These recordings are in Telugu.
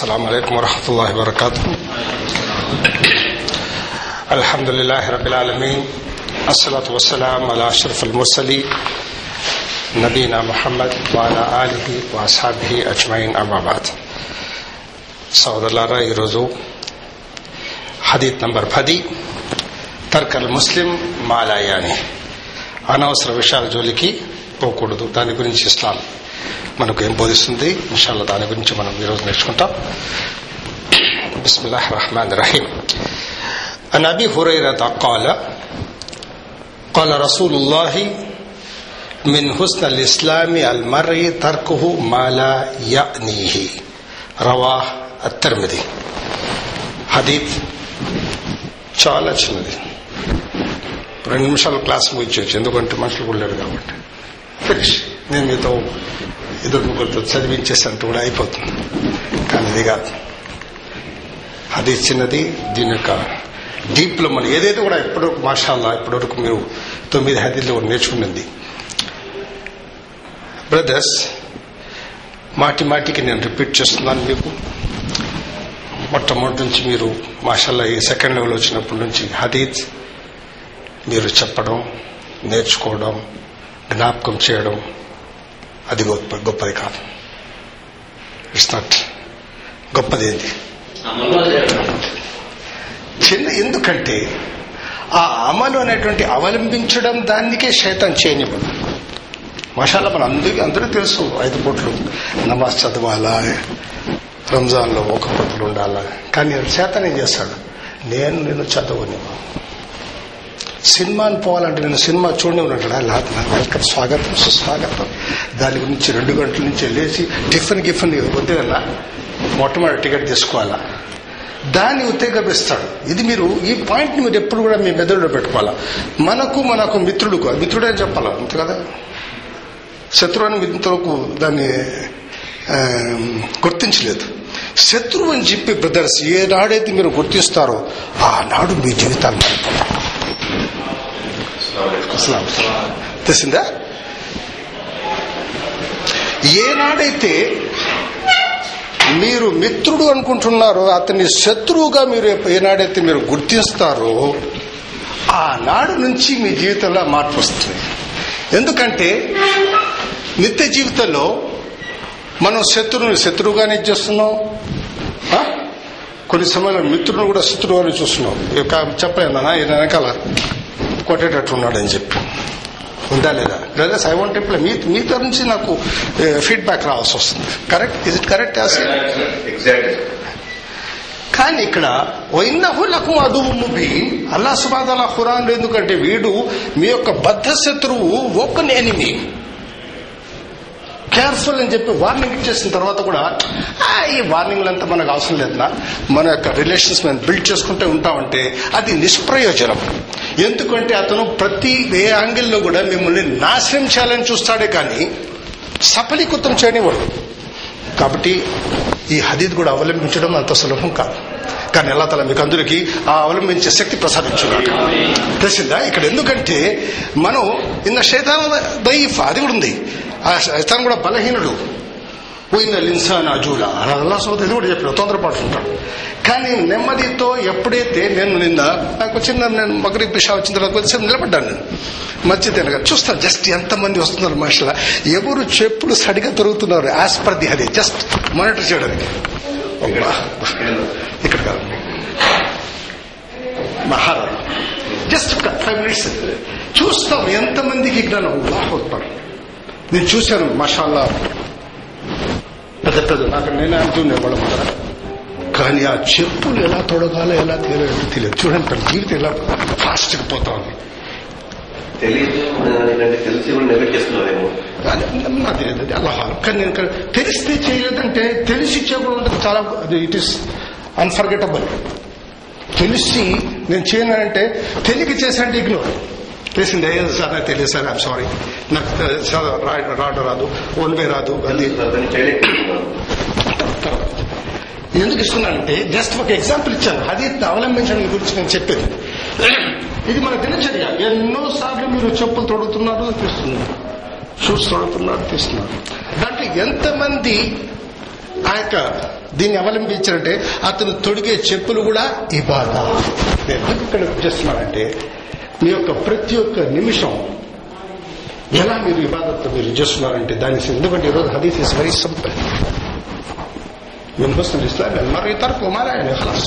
السلام عليكم ورحمة الله وبركاته الحمد لله رب العالمين الصلاة والسلام على أشرف المرسلين نبينا محمد وعلى آله وأصحابه أجمعين أما بعد సోదరులారా ఈరోజు హదీత్ నంబర్ పది తర్కల్ ముస్లిం మాలాయాని అనవసర విషయాల జోలికి పోకూడదు దాని గురించి ఇస్లాం మనకు ఏం బోధిస్తుంది ఇన్షాల్లా దాని గురించి మనం ఈరోజు నేర్చుకుంటాం బిస్మిల్లాహ్ రహమాన్ రహీం عن ابي هريره قال قال رسول الله من حسن الاسلام المرء تركه ما لا يعنيه رواه الترمذي హదీత్ చాలా చిన్నది రెండు నిమిషాలు క్లాస్ ముగించవచ్చు ఎందుకంటే మనుషులు కూడా లేరు కాబట్టి ఫినిష్ నేను మీతో ఇద్దరు ముగ్గురితో చదివించేసినట్టు కూడా అయిపోతుంది. కానీ ఇది కాదు. అది చిన్నది దీని యొక్క డీప్లో మనం ఏదైతే కూడా ఇప్పటివరకు మాషాల్లా ఇప్పటివరకు మీరు తొమ్మిది హదీల్లో నేర్చుకున్నది. బ్రదర్స్ మాటి మాటికి నేను రిపీట్ చేస్తున్నాను మీకు. మొట్టమొదటి నుంచి మీరు మాషాల్లా ఈ సెకండ్ లెవెల్ వచ్చినప్పటి నుంచి హదీజ్ మీరు చెప్పడం నేర్చుకోవడం జ్ఞాపకం చేయడం అది గొప్ప గొప్పది కాదు. ఇట్స్ నాట్ గొప్పది ఏంది చిన్న ఎందుకంటే ఆ అమలు అనేటువంటి అవలంబించడం దానికే శైతం చేయనివ్వదు మషాలా మన అందరికీ అందరూ తెలుసు ఐదు పూట్లు. నమాజ్ చదవాలా రంజాన్లో ఒక పొద్దులు ఉండాలా. కానీ శాతం ఏం చేస్తాడు? నేను నేను చదవనివ్వను. సినిమాని పోవాలంటే నేను సినిమా చూడని ఉన్నట్టు వెల్కమ్ స్వాగతం సుస్వాగతం. దాని గురించి రెండు గంటల నుంచి లేచి టిఫిన్ గిఫిన్ వద్దు మొట్టమొదటి టికెట్ తీసుకోవాలా? దాన్ని ఉత్తేజపిస్తాడు ఇది మీరు ఈ పాయింట్ మీరు ఎప్పుడు కూడా మీ మెదడులో పెట్టుకోవాలా? మనకు మనకు మిత్రుడు మిత్రుడే అని చెప్పాలా? అంతే కదా? శత్రువు అని మిత్రులకు దాన్ని గుర్తించలేదు. శత్రువు అని చెప్పి బ్రదర్స్ ఏనాడైతే మీరు గుర్తిస్తారో ఆనాడు మీ జీవితాలు మారిపోతారు అసలు తెలిసిందా ఏనాడైతే మీరు మిత్రుడు అనుకుంటున్నారో అతని శత్రువుగా మీరు ఏనాడైతే మీరు గుర్తిస్తారో ఆనాడు నుంచి మీ జీవితంలో మార్పు వస్తుంది. ఎందుకంటే నిత్య జీవితంలో మనం శత్రువుని శత్రువుగానే చేస్తున్నాం. కొన్ని సమయంలో మిత్రులను కూడా శత్రువుగానే చూస్తున్నాం. చెప్పలేదన్నా ఈయన వెనకాల. కొట్టేటట్టు ఉన్నాడని చెప్పి. ఉందా లేదా? లేదా ఐ వాంట్ ఇప్పుడు మీ మీ తరఫు నుంచి నాకు ఫీడ్బ్యాక్ రావాల్సి వస్తుంది. కరెక్ట్ ఇస్ ఇట్ కరెక్ట్ కానీ ఇక్కడ వైన్నహు లకు అదువు ముబి అల్లా సుబాదల ఖురాన్ ఎందుకంటే వీడు మీ యొక్క బద్ధ శత్రువు ఓపెన్ ఎనిమి. కేర్ఫుల్ అని చెప్పి వార్నింగ్ ఇచ్చేసిన తర్వాత కూడా ఈ వార్నింగ్లంతా మనకు అవసరం లేదన్నా మన యొక్క రిలేషన్స్ మనం బిల్డ్ చేసుకుంటూ ఉంటామంటే అది నిష్ప్రయోజనం. ఎందుకంటే అతను ప్రతి ఏ యాంగిల్లో కూడా మిమ్మల్ని నాశనం చేయాలని చూస్తాడే కానీ సఫలీకృతం చేయనివాడు కాబట్టి ఈ హదీద్ కూడా అవలంబించడం అంత సులభం కాదు. కానీ ఎలా తల మీకు అందరికీ ఆ అవలంబించే శక్తి ప్రసాదించున్నాడు తెలిసిందా? ఇక్కడ ఎందుకంటే మనం ఇన్న శైతాన దైఫ్ అది కూడా ఉంది. ఆ శైతాన్ కూడా బలహీనుడు. పోయిన లిన్సాన్ అజూలా అలా సోదరు ఇది కూడా చెప్పాడు తొందరపడుతుంటాడు. కానీ నెమ్మదితో ఎప్పుడైతే నేను నిన్న నాకు చిన్న నేను మగరి పిషా వచ్చిన తర్వాత కొంచెం నిలబడ్డాను నేను. మధ్య తినగా చూస్తాను జస్ట్ ఎంతమంది వస్తున్నారు మనుషుల. ఎవరు చెప్పులు సడిగా దొరుకుతున్నారు? యాజ్ పర్ ది అది జస్ట్ మానిటర్ చేయడానికి. ఇక్కడ కాదు. మహారా జస్ట్ ఫైవ్ మినిట్స్. చూస్తాం ఎంతమందికి జ్ఞానం. లాహోత్పడు నేను చూశాను మషాల్లా. పెద్ద పెద్ద నాకు నేనే అంటుండే వాళ్ళ ముందర కానీ ఆ చెప్పులు ఎలా తొడగాలో ఎలా తీరాలో తెలియదు. చూడండి తన జీవితం ఎలా ఫాస్ట్గా పోతా ఉంది. నాకు తెలియదు అలా కానీ నేను తెలిస్తే చేయలేదంటే తెలిసి చేయకూడదు చాలా ఇట్ ఇస్ అన్ఫర్గెటబుల్ తెలిసి నేను చేయనంటే తెలియక చేశానంటే ఇగ్నోర్ తెలిసిందే సార్ నాకు తెలియదు సార్ ఐమ్ సారీ నాకు రావడం రాదు వన్ వే రాదు అది ఎందుకు ఇస్తున్నానంటే జస్ట్ ఒక ఎగ్జాంపుల్ ఇచ్చాను. అది అవలంబించడం గురించి నేను చెప్పేది. ఇది మన దినచర్య. ఎన్నో సార్లు మీరు చెప్పులు తొడుగుతున్నారు తీస్తున్నారు షూస్ తొడుగుతున్నారు తీస్తున్నారు దాంట్లో ఎంతమంది ఆ యొక్క దీన్ని అవలంబించారంటే అతను తొడిగే చెప్పులు కూడా ఇబాద. నేను ఎందుకు ఇక్కడ చేస్తున్నానంటే మీ యొక్క ప్రతి ఒక్క నిమిషం ఎలా మీరు ఇబాదత్తో మీరు చేస్తున్నారంటే దానికి ఎందుకంటే ఈరోజు హదీస్ ఇస్ వెరీ సింపుల్ من حسن الاسلام المرء ترك ما لا يعني خلاص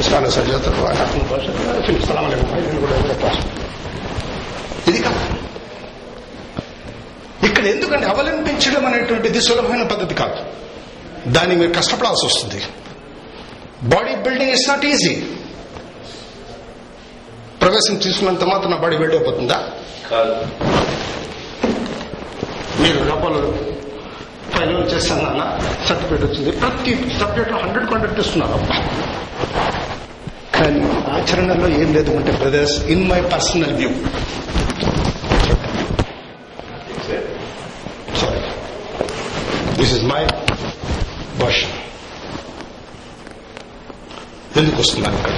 اسمعنا سجدته وانا اكون بشر في السلام عليكم عايزين نقول ఇది కాదు ఇక్కడ ఎందుకంటే అవలంబించడం అనేటువంటిది సులభమైన పద్ధతి కాదు దాన్ని మీరు కష్టపడాల్సి వస్తుంది body building is not easy ప్రవేశం తీసుకున్నంత మాత్రం నా బాడీ అయిపోతుందా? కాదు. మీరు లోపల ఫైనల్ చేస్తాను అన్న సర్టిఫికేట్ వచ్చింది. ప్రతి సబ్జెక్ట్లో హండ్రెడ్ కాంటాక్ట్ ఇస్తున్నారు. కానీ ఆచరణలో ఏం లేదు అంటే brothers in my personal view. Sorry this is my భాషన్ ఎందుకు వస్తున్నాను ఇక్కడ?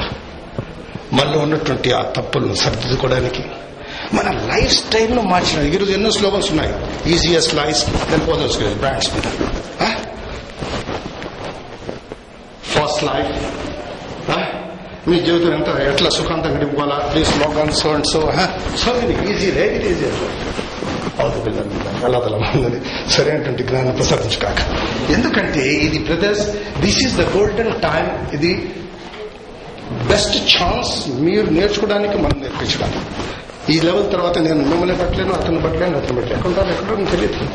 మనలో ఉన్నటువంటి ఆ తప్పులను సరిదిద్దుకోవడానికి. మన లైఫ్ స్టైల్ను మార్చడం ఈరోజు ఎన్నో స్లోగన్స్ ఉన్నాయి. ఈజియస్ట్ లైఫ్ దాని బ్రాండ్స్ మీద. ఫస్ట్ లైఫ్ మీ జీవితం ఎంత? ఎట్లా సుఖాంతం గడిపోవాలా? Please slogan so and so so many easy rate it easy అల్లాదలమందని సరైనటువంటి జ్ఞానం ప్రసాదించుకాక ఎందుకంటే ఇది brothers this is the golden time ఇది బెస్ట్ ఛాన్స్ మీరు నేర్చుకోవడానికి మనం నేర్పించడానికి. ఈ లెవెల్ తర్వాత నేను మిమ్మల్ని పట్టలేను అతను పట్టలేను అతను పట్టలేను ఎక్కడ ఉంటాను ఎక్కడో నాకు తెలియదు.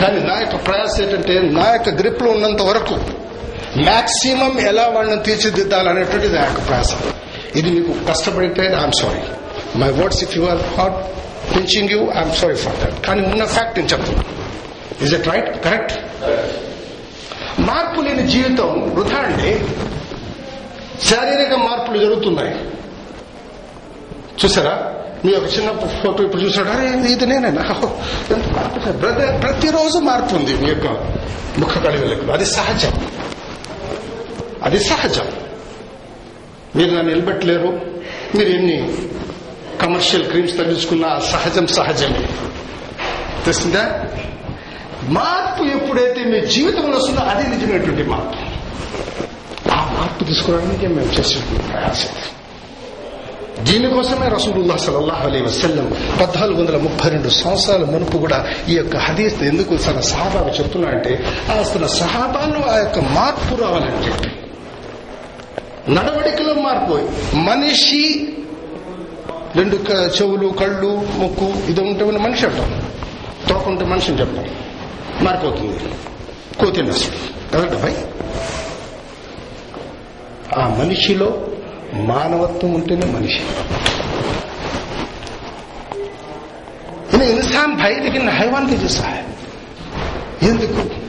కానీ నా యొక్క ప్రయాస ఏంటంటే నా యొక్క గ్రిప్లో ఉన్నంత వరకు మాక్సిమం ఎలా వాళ్ళని తీర్చిదిద్దాలనేటువంటిది నా యొక్క ప్రయాస. ఇది మీకు కష్టపడితే I'm sorry my words if you are hurt pinching you I'm sorry for that కానీ ఉన్న ఫ్యాక్ట్ నేను చెప్తున్నాను ఇస్ ఇట్ రైట్ కరెక్ట్ మార్పు లేని జీవితం వృధా అండి. శారీరక మార్పులు జరుగుతున్నాయి. చూసారా? మీ ఒక చిన్న ఫోటో ఇప్పుడు చూసాడు. అరే ఇది నేనేనా బ్రదర్ ప్రతిరోజు మార్పు ఉంది మీ యొక్క ముఖ కళికలకు అది సహజం. అది సహజం. మీరు నన్ను నిలబెట్టలేరు. మీరు ఎన్ని కమర్షియల్ క్రీమ్స్ తగ్గించుకున్నా సహజం సహజమే. తెలిసిందా మార్పు ఎప్పుడైతే మీ జీవితంలో వస్తుందో అది నిజమైనటువంటి మార్పు. ఆ మార్పు తీసుకురావడానికి మేము చేసినటువంటి ప్రయాసం దీనికోసమే రసూలుల్లా సలల్లాహు అలీ వసల్లం పద్నాలుగు వందల ముప్పై రెండు సంవత్సరాల మునుపు కూడా ఈ యొక్క హదీస్ ఎందుకు తన సహాబాలు చెప్తున్నాయంటే ఆ తన సహాబాలు ఆ యొక్క మార్పు రావాలని చెప్పి నడవడికలో మార్పు మనిషి రెండు చెవులు కళ్ళు ముక్కు ఇది ఉంటే మనిషి అంటాం. తోకుంటే మనిషిని చెప్తాం. మారిపోతుంది కోతి అసలు కదండి ఆ మనిషిలో మానవత్వం ఉంటేనే మనిషి. ఇన్సాన్ భాయ్ లేకిన్ హైవాన్కి జైసా ఎందుకు?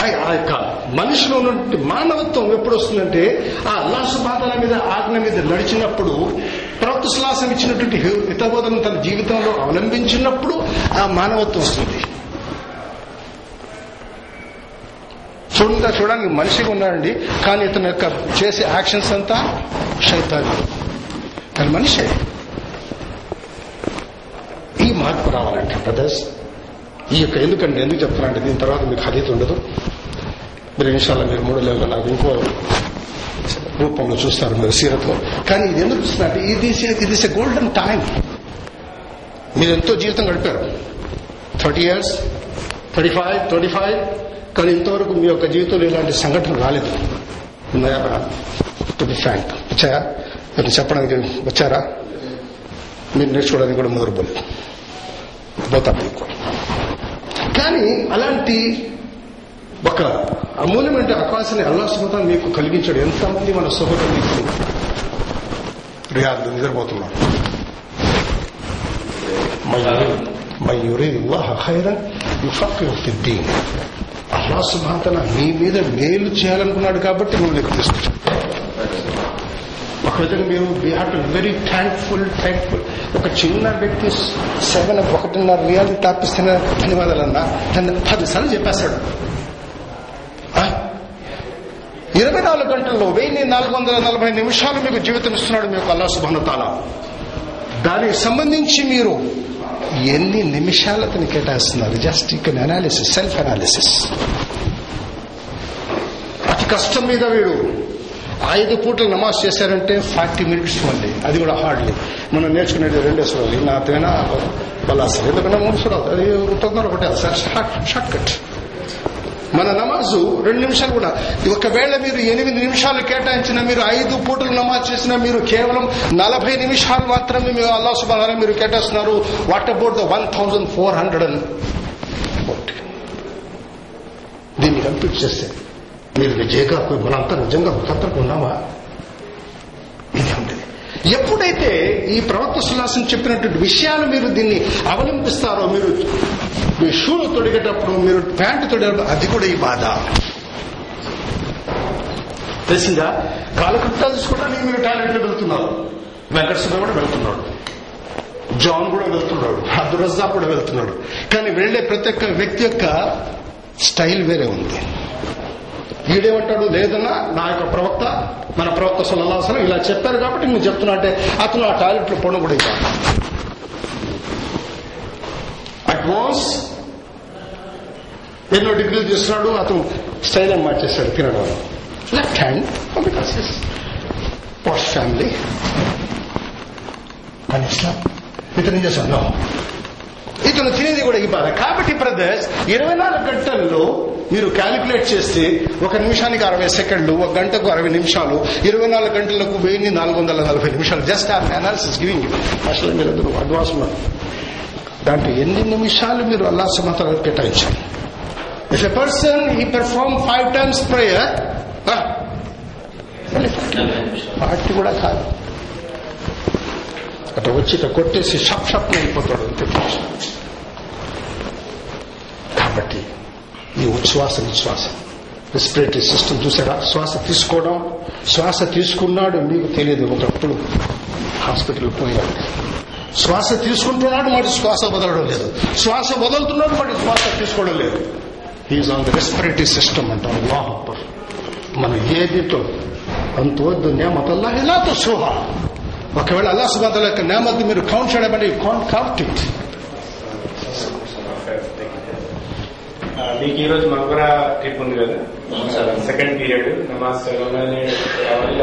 ఆ- యొక్క మనిషిలో ఉన్నటువంటి మానవత్వం ఎప్పుడు వస్తుందంటే ఆ అల్లాసు బాధల మీద ఆజ్ఞ మీద నడిచినప్పుడు ప్రవక్త శ్లాసం ఇచ్చినటువంటి హి- హితబోధన తన జీవితంలో అవలంబించినప్పుడు ఆ మానవత్వం వస్తుంది. చూడండి చూడడానికి మనిషిగా ఉన్నాడండి. కానీ ఇతని యొక్క చేసే యాక్షన్స్ అంతా శైతాన్ని కానీ మనిషే. ఈ మార్పు రావాలంటే బ్రదర్స్ ఈ యొక్క ఎందుకంటే ఎందుకు చెప్తున్నానంటే దీని తర్వాత మీకు హరీత ఉండదు. మీరు నిమిషాల మీరు మూడు లెవెల్ నాకు ఇంకో రూపంలో చూస్తారు మీరు సీరత్లో కానీ ఇది ఎందుకు చూస్తున్నారంటే ఇది ఇది ఇస్ ఎ గోల్డెన్ టైం మీరు ఎంతో జీవితం గడిపారు. Thirty years thirty five twenty five కానీ ఇంతవరకు మీ యొక్క జీవితంలో ఇలాంటి సంఘటన రాలేదు. ఉన్నాయా? టు బి వచ్చాయా? మీరు చెప్పడానికి వచ్చారా? మీరు నేర్చుకోవడానికి కూడా మొదలు పోలేదు. పోతాం మీకు కానీ అలాంటి ఒక అమూల్యమైన అవకాశాన్ని అల్లా మీకు కలిగించాడు ఎంతమంది మన సహోదరులు రియాదులు నిద్రపోతున్నారు మయూరి ఖైరన్ యుఫక్కిహు ఫిద్దీన్. అల్లా సుభాతన మీ మీద మేలు చేయాలనుకున్నాడు కాబట్టి నువ్వు నీకు ఒక విధంగా మీరు we have to very thankful thankful ఒక చిన్న వ్యక్తి సెవెన్ ఒకటిన్నర రియాలిటీ తాపిస్తున్న ధన్యవాదాలన్నా దాన్ని పదిసార్లు చెప్పేస్తాడు. ఇరవై నాలుగు గంటల్లో వెయ్యి నాలుగు వందల నలభై నిమిషాలు మీకు జీవితం ఇస్తున్నాడు మీకు అల్లా సుభానతాల దానికి సంబంధించి మీరు ఎన్ని నిమిషాలు అతను కేటాయిస్తున్నారు? జస్ట్ ఇక అనాలిసిస్ సెల్ఫ్ అనాలిసిస్ అతి కష్టం మీద వీడు ఐదు పూటలు నమాజ్ చేశారంటే ఫార్టీ మినిట్స్ మళ్ళీ అది కూడా హార్డ్లీ మనం నేర్చుకునేది రెండే సురాలు నా తేనా బలాసలు ఎందుకంటే మూడు సురాలు అది తొందర ఒకటే సార్ షార్ట్ కట్ మన నమాజు రెండు నిమిషాలు కూడా. ఒకవేళ మీరు ఎనిమిది నిమిషాలు కేటాయించిన మీరు ఐదు పూటలు నమాజ్ చేసిన మీరు కేవలం నలభై నిమిషాలు మాత్రమే మీరు అల్లా సుబాన మీరు కేటాయిస్తున్నారు. What about the one thousand four hundred and దీన్ని కంప్లీట్ చేస్తే మీరు విజయగా మనంతా నిజంగా ముఖత్తరకు ఉన్నామా? ఎప్పుడైతే ఈ ప్రవక్త సులాసం చెప్పినటువంటి విషయాలు మీరు దీన్ని అవలంబిస్తారో మీరు మీ షూలు తొడిగేటప్పుడు మీరు ప్యాంటు తొడిగేటప్పుడు అది కూడా ఈ బాధ. తెలిసిందా? కాలకృత్యాలు తీసుకోవడానికి మీరు టాయిలెట్లో వెళ్తున్నారు. వెంకటసుబ్బ కూడా వెళ్తున్నాడు. జాన్ కూడా వెళ్తున్నాడు. అబ్దురజా కూడా వెళ్తున్నాడు. కానీ వెళ్ళే ప్రతి ఒక్క వ్యక్తి యొక్క స్టైల్ వేరే ఉంది. వీడేమంటాడు? లేదన్నా నా యొక్క ప్రవక్త మన ప్రవక్త సుల్లాసనం ఇలా చెప్పారు కాబట్టి నువ్వు చెప్తున్నా అంటే అతను ఆ టాయిలెట్లో కూడా అడ్వాన్స్ ఎన్నో డిగ్రీలు చేస్తున్నాడు అతను స్టైల్ ఏం మార్చేశాడు తినడం లెఫ్ట్ హ్యాండ్ బికాస్ ఫ్యామిలీ కానీ ఇస్లాం ఇతను ఏం ఇతను తినేది కూడా ఇవ్వాలి కాబట్టి బ్రదర్స్ ఇరవై నాలుగు గంటల్లో మీరు క్యాలిక్యులేట్ చేస్తే ఒక నిమిషానికి అరవై సెకండ్లు ఒక గంటకు అరవై నిమిషాలు ఇరవై నాలుగు గంటలకు వెయ్యి నాలుగు వందల నలభై నిమిషాలు. జస్ట్ ఆర్ అనాలిసిస్ గివింగ్ అసలు మీరు ఎందుకు అడ్వాన్స్ ఉన్నారు. దాంట్లో ఎన్ని నిమిషాలు మీరు అల్లా సమాధానం కేటాయించాలి ఇఫ్ ఎ పర్సన్ ఈ perform five times prayer party కూడా కాదు. అటు వచ్చి ఇట్లా కొట్టేసి షప్ షప్ అయిపోతాడు అంతే కాబట్టి ఈ ఉచ్ఛ్వాస నిశ్వాస. రెస్పిరేటరీ సిస్టమ్ చూసారా? శ్వాస తీసుకోవడం శ్వాస తీసుకున్నాడు మీకు తెలియదు. ఒకప్పుడు హాస్పిటల్ పోయినాడు శ్వాస తీసుకుంటున్నాడు మరి శ్వాస వదలడం లేదు. శ్వాస వదులుతున్నాడు మరి శ్వాస తీసుకోవడం లేదు. Is on the respiratory system అంటారు అల్లాహ్ మనం ఏదితో అంతవద్దు నేమతల్లా ఇలా సుహ ఒకవేళ అల్లా సుబాదల యొక్క నేమత్ మీరు కౌంట్ చేయడం అంటే కాంట్ కౌంట్ ఇట్. మీకు ఈ రోజు మగరా ట్రిప్ ఉంది కదా? Second period. నమాజ్ చదవగానే రావాలి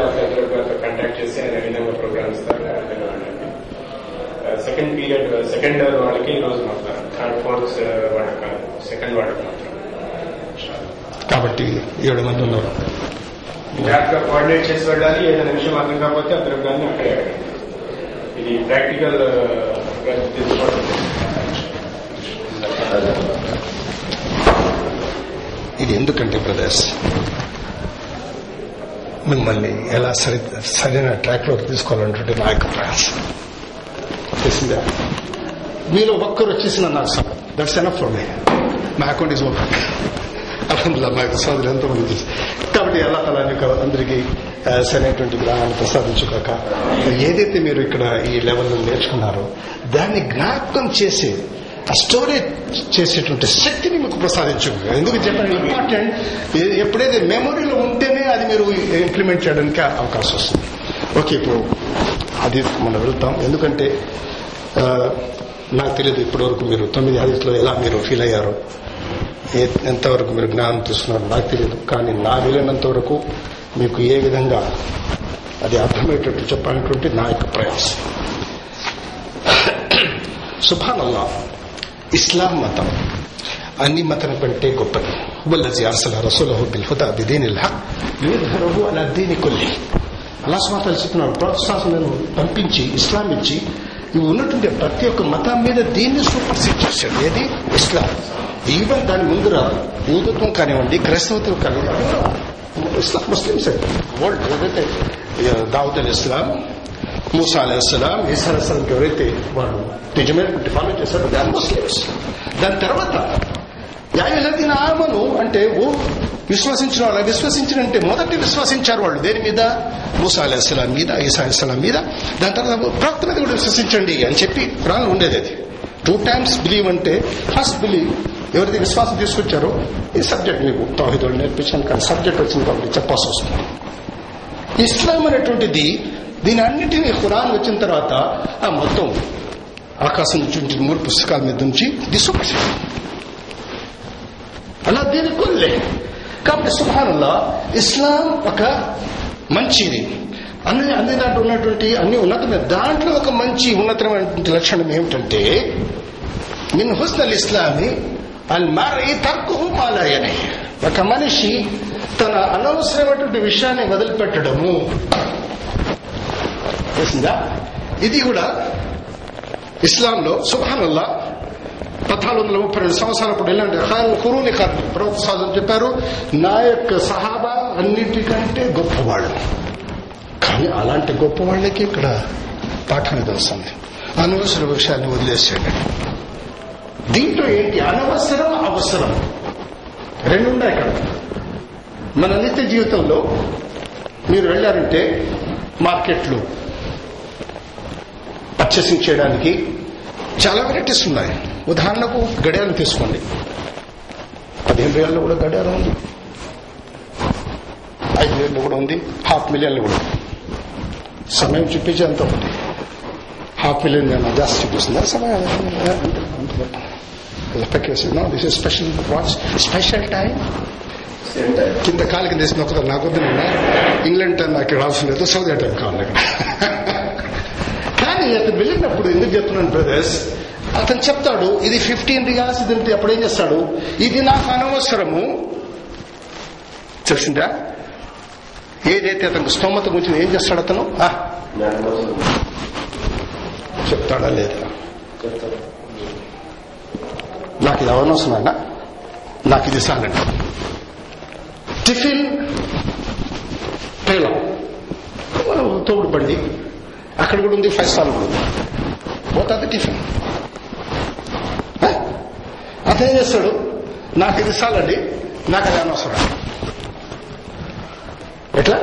కాంటాక్ట్ చేసి ఆయన విధంగా ప్రోగ్రామ్ ఇస్తారు సెకండ్ పీరియడ్ సెకండ్ వాళ్ళకి ఈ రోజు మాత్రం థర్డ్ ఫోర్త్ వాళ్ళకి కాదు సెకండ్ వాళ్ళకి కాబట్టి ఏడు మంది ఉన్నారు. జాగ్రత్తగా కోఆర్డినేట్ చేసి వెళ్ళాలి. ఏదైనా విషయం అర్థం కాకపోతే ఆ ప్రోగ్రామ్ అక్కడే ఇది uh, ప్రాక్టికల్ తీసుకోవడం ఇది ఎందుకంటే బ్రదర్స్ మిమ్మల్ని ఎలా సరి సరైన ట్రాక్లోకి తీసుకోవాలంటే నా యొక్క ప్రయాసం. తెలిసిందా? మీలో ఒక్కరు వచ్చేసిన నాకు sir that's enough for me నా అకౌంట్ ఇస్ ఓపెన్ అల్హమ్దుల్లా మా యొక్క సోదరు ఎంతమంది చేసి కాబట్టి ఎలా తల అందరికీ సరైనటువంటి జ్ఞానాన్ని ప్రసాదించుకోక ఏదైతే మీరు ఇక్కడ ఈ లెవెల్లో నేర్చుకున్నారో దాన్ని జ్ఞాపకం చేసి ఆ స్టోరేజ్ చేసేటువంటి శక్తిని మీకు ప్రసాదించు ఎందుకు చెప్పండి ఇంపార్టెంట్ ఎప్పుడైతే మెమొరీలో ఉంటేనే అది మీరు ఇంప్లిమెంట్ చేయడానికి అవకాశం వస్తుంది. ఓకే ఇప్పుడు అది మనం వెళ్తాం. ఎందుకంటే నాకు తెలియదు ఇప్పటివరకు మీరు తొమ్మిది హదీస్లో ఎలా మీరు ఫీల్ అయ్యారో. ఎంతవరకు మీరు జ్ఞానం చూస్తున్నారో నాకు తెలియదు కానీ నా వీలైనంత వరకు మీకు ఏ విధంగా అది అర్థమయ్యేటట్టు చెప్పాలనేటువంటి నా యొక్క ప్రయాసం. సుభానల్లా ఇస్లాం మతం అన్ని మతం కంటే గొప్పది. వల్లజి అర్సల రసూలహు బిల్ హుదా బిదీనిల్లా యుద్ధరహు అలా దీని కొల్లి. అలా సుమాతలు చెప్తున్నాను ప్రోత్సాహం పంపించి ఇస్లాం ఇచ్చి ఇవి ఉన్నటువంటి ప్రతి ఒక్క మతం మీద దీన్ని సూపర్ సీట్ చేశాడు. ఏది? ఇస్లాం. ఈవెన్ దాని ముందు రాదు. యూదత్వం కానివ్వండి క్రైస్తవత్వం కానివ్వండి. ఇస్లాం ముస్లిమ్స్ వరల్డ్ ఏదైతే దావుద్ అల్ ఇస్లాం మూసా అస్సలాం ఈసా అలైహిస్సలాం ఎవరైతే వాళ్ళు నిజమైనటువంటి ఫాలో చేశారో దాని ముస్లిమ్స్ దాని తర్వాత యాయులదీన ఆమను అంటే ఓ విశ్వసించిన వాళ్ళు విశ్వసించినంటే మొదటి విశ్వసించారు వాళ్ళు. దేని మీద? మూసా అస్సలాం మీద ఈసా అస్సలాం మీద. దాని తర్వాత ప్రవక్త మీద కూడా విశ్వసించండి అని చెప్పి ప్రాణం ఉండేది అది. టూ టైమ్స్ బిలీవ్ అంటే ఫస్ట్ బిలీవ్ ఎవరైతే విశ్వాసం తీసుకొచ్చారో ఈ సబ్జెక్ట్ మీకు తౌహిదులు నేర్పించాను కానీ సబ్జెక్ట్ వచ్చింది కాబట్టి చెప్పాల్సి వస్తుంది. ఇస్లాం అనేటువంటిది దీని అన్నిటినీ ఖురాన్ వచ్చిన తర్వాత ఆ మొత్తం ఆకాశం నుంచి మూడు పుస్తకాల మీద నుంచి దిశ అలా దీని కొల్లే. కాబట్టి సుభానంలో ఇస్లాం ఒక మంచిది. అన్ని అన్ని దాంట్లో ఉన్నటువంటి అన్ని ఉన్నతమైన దాంట్లో ఒక మంచి ఉన్నతమైనటువంటి లక్షణం ఏమిటంటే మిన్ హుస్నల్ ఇస్లామి అల్ మర్ఈ తర్కుహు మాలాయని ఒక మనిషి తన అనవసరమైనటువంటి విషయాన్ని వదిలిపెట్టడము. తెలిసిందా? ఇది కూడా ఇస్లాంలో సుభానల్లా పద్నాలుగు వందల ముప్పై రెండు సంవత్సరాలప్పుడు ఎలాంటి ఖాన్ కురుని ఖాన్ ప్రవక్త సాధన చెప్పారు నా యొక్క సహాబా అన్నిటికంటే గొప్పవాడు. కానీ అలాంటి గొప్ప వాళ్ళకి ఇక్కడ పాఠం తెలుస్తుంది అనవసర విషయాన్ని వదిలేసేయండి. దీంట్లో ఏంటి? అనవసరం అవసరం. రెండు ఉన్నాయి ఇక్కడ. మన నిత్య జీవితంలో మీరు వెళ్ళారంటే మార్కెట్లు పర్చేసింగ్ చేయడానికి చాలా వెరైటీస్ ఉన్నాయి. ఉదాహరణకు గడియారం తీసుకోండి. పదిహేను వేలలో కూడా గడియారం ఉంది. ఐదు వేలలో కూడా ఉంది. హాఫ్ మిలియన్లు కూడా. సమయం చూపించేంత ఒకటి. హాఫ్ మిలియన్ నేను జాస్తి చూపిస్తుందా సమయం this is special watch special time కింద కాలు కింద వేసిన ఒకరు నాకు వద్దు ఇంగ్లాండ్ టైం నాకు రావాల్సిన లేదు. సౌదీ టైం కావాలి కానీ అతను వెళ్ళినప్పుడు ఎందుకు చెప్తున్నాను బ్రదర్స్ అతను చెప్తాడు ఇది ఫిఫ్టీన్ రియాస్ ఇది అప్పుడు ఏం చేస్తాడు? ఇది నాకు అనవసరము. తెలిసిందా ఏదైతే అతనికి స్తోమత గురించి ఏం చేస్తాడు అతను? చెప్తాడా లేదా? నాకు ఇది అవనవసరమన్నా నాకు ఇది సాగండి టిఫిన్ పేలం తోడు బండి అక్కడ కూడా ఉంది ఫైవ్ స్టార్ కూడా ఉంది పోతుంది టిఫిన్ అదేం చేస్తాడు నాకు ఇది చాలండి నాకు అది అనవసరం ఎట్లా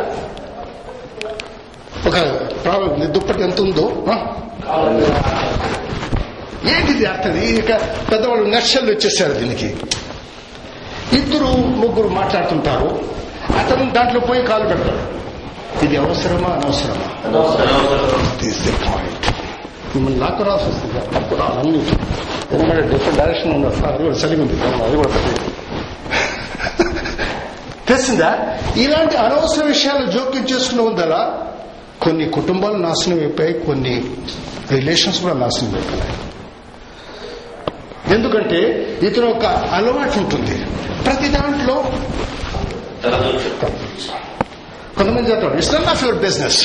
ఒక ప్రాబ్లం దుప్పటి ఎంత ఉందో ఏంటిది అర్థం ఇక పెద్దవాళ్ళు నర్సర్లు వచ్చేసారు దీనికి ఇద్దరు ముగ్గురు మాట్లాడుతుంటారు అతను దాంట్లో పోయి కాలు పెడతాడు ఇది అవసరమా అనవసరమా పాయింట్ మిమ్మల్ని నాకు రాసి వస్తుంది నాకు రాదు ఎందుకంటే డిఫరెంట్ డైరెక్షన్ ఉన్నారు అది కూడా చలిగి అది కూడా తెలిసిందా ఇలాంటి అనవసర విషయాలు జోక్యం చేసుకున్న ఉందా కొన్ని కుటుంబాలు నాశనం అయిపోయాయి కొన్ని రిలేషన్స్ కూడా నాశనం అయిపోయాయి ఎందుకంటే ఇతను ఒక అలవాటు ఉంటుంది. ప్రతి దాంట్లో కొంతమంది చెప్తాడు it's none of your business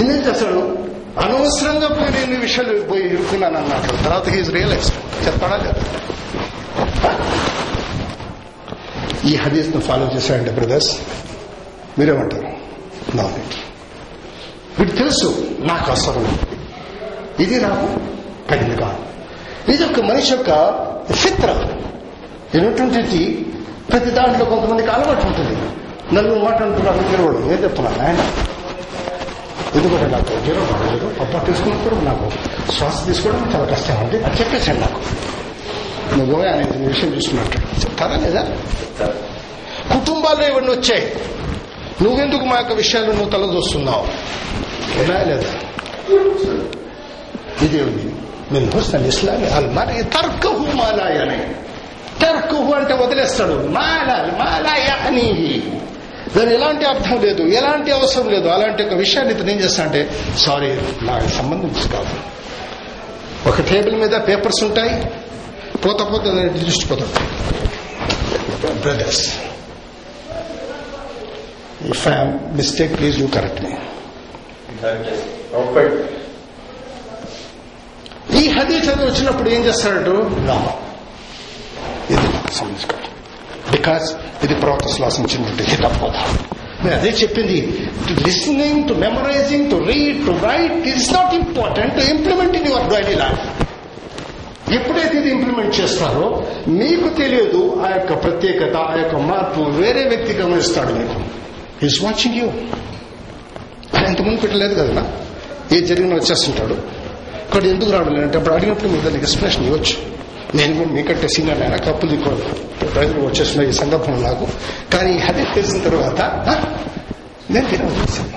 ఎందుకు చేస్తాడు? అనవసరంగా పోయి నేను విషయాలు పోయి ఇరుక్కున్నాను అన్నట్లు తర్వాత హీజ్ రియలైజ్ చెప్తాడా లేదా? ఈ హదీస్ను ఫాలో చేశారంటే బ్రదర్స్ మీరేమంటారు నా వీడు తెలుసు నాకు అవసరం ఇది నాకు తగింది కాదు ఇది ఒక మనిషి యొక్క ఫిత్ర ఎటువంటిది ప్రతి దాంట్లో కొంతమందికి అలవాటు ఉంటుంది. నలుగురు మాట్లాడుతున్నారు నిలబడు ఏం చెప్తున్నాను ఆయన ఎందుకంటే నాకు జ్వరం రాలేదు పప్ప తీసుకున్నప్పుడు నాకు శ్వాస తీసుకోవడం చాలా కష్టం ఉంది. అది చెప్పేసాడు నాకు. నువ్వు ఆయన విషయం చూసుకున్నట్టు చెప్తారా లేదా? కుటుంబాల్లో ఇవన్నీ వచ్చాయి. నువ్వెందుకు మా యొక్క విషయాలు నువ్వు తలదూస్తున్నావు? ఎలా లేదా? ఇది min హుస్న ఇస్లామి. అల్ మరి తర్కహు మాలాయని. తర్కహు అంటే వదిలేస్తాడు. మాలా అని దాని ఎలాంటి అర్థం లేదు. ఎలాంటి అవసరం లేదు. అలాంటి ఒక విషయాన్ని ఇతను ఏం చేస్తా అంటే సారీ నాకు సంబంధించి కాదు. ఒక టేబుల్ మీద పేపర్స్ ఉంటాయి. పోత పోత దృష్టిపోతాడు brothers if I'm mistake please you correct me ఈ హదీస్ చదివి వచ్చినప్పుడు ఏం చేస్తాడు ఇది నాకు సంబంధించుకోండి బికాస్ ఇది ప్రవక్త శ్వాసించినటువంటి హితబోధ నేను అదే చెప్పింది. To listening to memorising to read to write it is not important to implement in your daily life ఎప్పుడైతే ఇది ఇంప్లిమెంట్ చేస్తారో మీకు తెలియదు ఆ యొక్క ప్రత్యేకత ఆ యొక్క మార్పు వేరే వ్యక్తి గమనిస్తాడు మీకు. ఈజ్ వాచింగ్ యూ ఇంతకుముందు పెట్టలేదు కదా ఏ జరిగిన వచ్చేస్తుంటాడు. ఇక్కడ ఎందుకు రావడం లేదంటే అప్పుడు అడిగినప్పుడు మీరు దానికి ఎక్స్ప్రెషన్ ఇవ్వచ్చు. నేను కూడా మీకంటే సీనియర్ అయినా కప్పులు దిక్కోవాలి ప్రజలు వచ్చేసిన ఈ సందర్భం నాకు. కానీ అదే తెలిసిన తర్వాత నేను తినవలసింది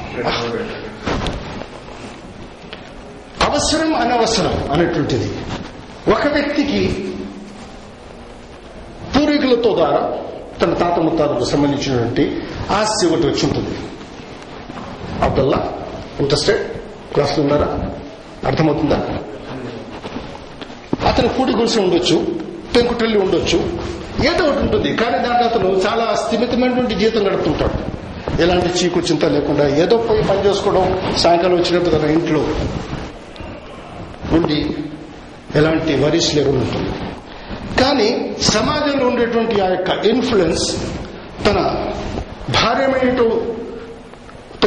అవసరం అనవసరం అనేటువంటిది. ఒక వ్యక్తికి పూర్వీకులతో ద్వారా తన తాత ముత్తాతకు సంబంధించినటువంటి ఆస్తి ఒకటి వచ్చి ఉంటుంది. అబ్దుల్లా ఇంట్రెస్టెడ్? క్లాస్లో ఉన్నారా? అర్థమవుతుందా? అతను కూడి గుడిసి ఉండొచ్చు పెంకుటిల్లి ఉండొచ్చు ఏదో ఒకటి ఉంటుంది. కానీ దాంట్లో అతను చాలా స్థిమితమైనటువంటి జీవితం గడుపుతుంటాడు. ఎలాంటి చీకు చింత లేకుండా ఏదో పోయి పని చేసుకోవడం సాయంకాలం వచ్చినప్పుడు తన ఇంట్లో ఉండి ఎలాంటి వరీస్ లేకుండా ఉంటుంది. కానీ సమాజంలో ఉండేటువంటి ఆ యొక్క ఇన్ఫ్లుయెన్స్ తన భార్యమైనటు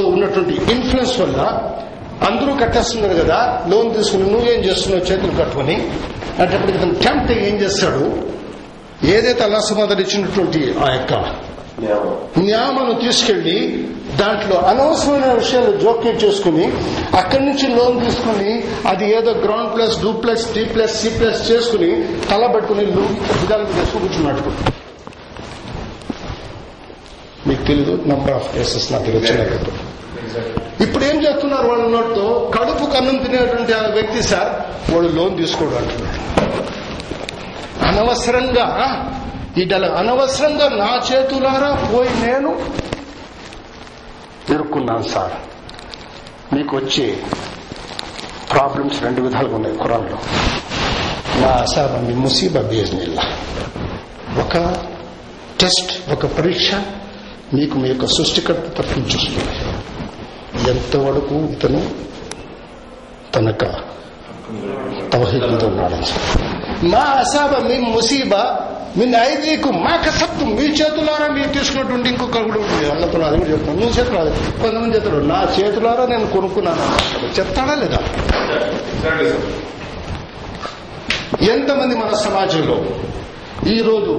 ఉన్నటువంటి ఇన్ఫ్లుయెన్స్ వల్ల అందరూ కట్టేస్తున్నారు కదా లోన్ తీసుకుని నువ్వేం చేస్తున్నావు? చేతులు కట్టుకొని. అటప్పటికి తను టెంప్ట్ ఏం చేస్తాడు? ఏదైతే అల్లా సుమాదర్ ఇచ్చినటువంటి ఆ యొక్క న్యామను తీసుకెళ్ళి దాంట్లో అనవసరమైన విషయాలు జోక్యం చేసుకుని అక్కడి నుంచి లోన్ తీసుకుని అది ఏదో ground plus do plus T plus C plus చేసుకుని తలబెట్టుకుని విధాలు చేసుకుని కూర్చున్నట్టు మీకు తెలీదు? నంబర్ ఆఫ్ కేసెస్ నాకు వచ్చినట్టు ఇప్పుడు ఏం చేస్తున్నారు వాళ్ళ నోటితో కడుపు కన్నం తినేటువంటి ఆ వ్యక్తి సార్ వాళ్ళు లోన్ తీసుకోడు అంటున్నాడు అనవసరంగా ఇటల అనవసరంగా నా చేతులారా పోయి నేను ఇరుక్కున్నాను సార్. మీకు వచ్చే ప్రాబ్లమ్స్ రెండు విధాలుగా ఉన్నాయి ఖురాన్లో. నా అసాబ మీ ముసీబా బేజ్నిల్లా ఒక టెస్ట్ ఒక పరీక్ష మీకు మీ యొక్క సృష్టికర్త తరఫు ఎంతవరకు ఇతను తనక తవహీదంతో ఉన్నాడని మా అసాబ మీ ముసీబా మీ ఐదీకు మా కసత్తు మీ చేతులారా మీరు తీసుకున్నటువంటి ఇంకొక కూడా ఉంది. అది కూడా చెప్తాను. మీ చేతులు అది. కొంతమంది చేతులు నా చేతులారా నేను కొనుక్కున్నాను చెప్తాడా లేదా? ఎంతమంది మన సమాజంలో ఈరోజు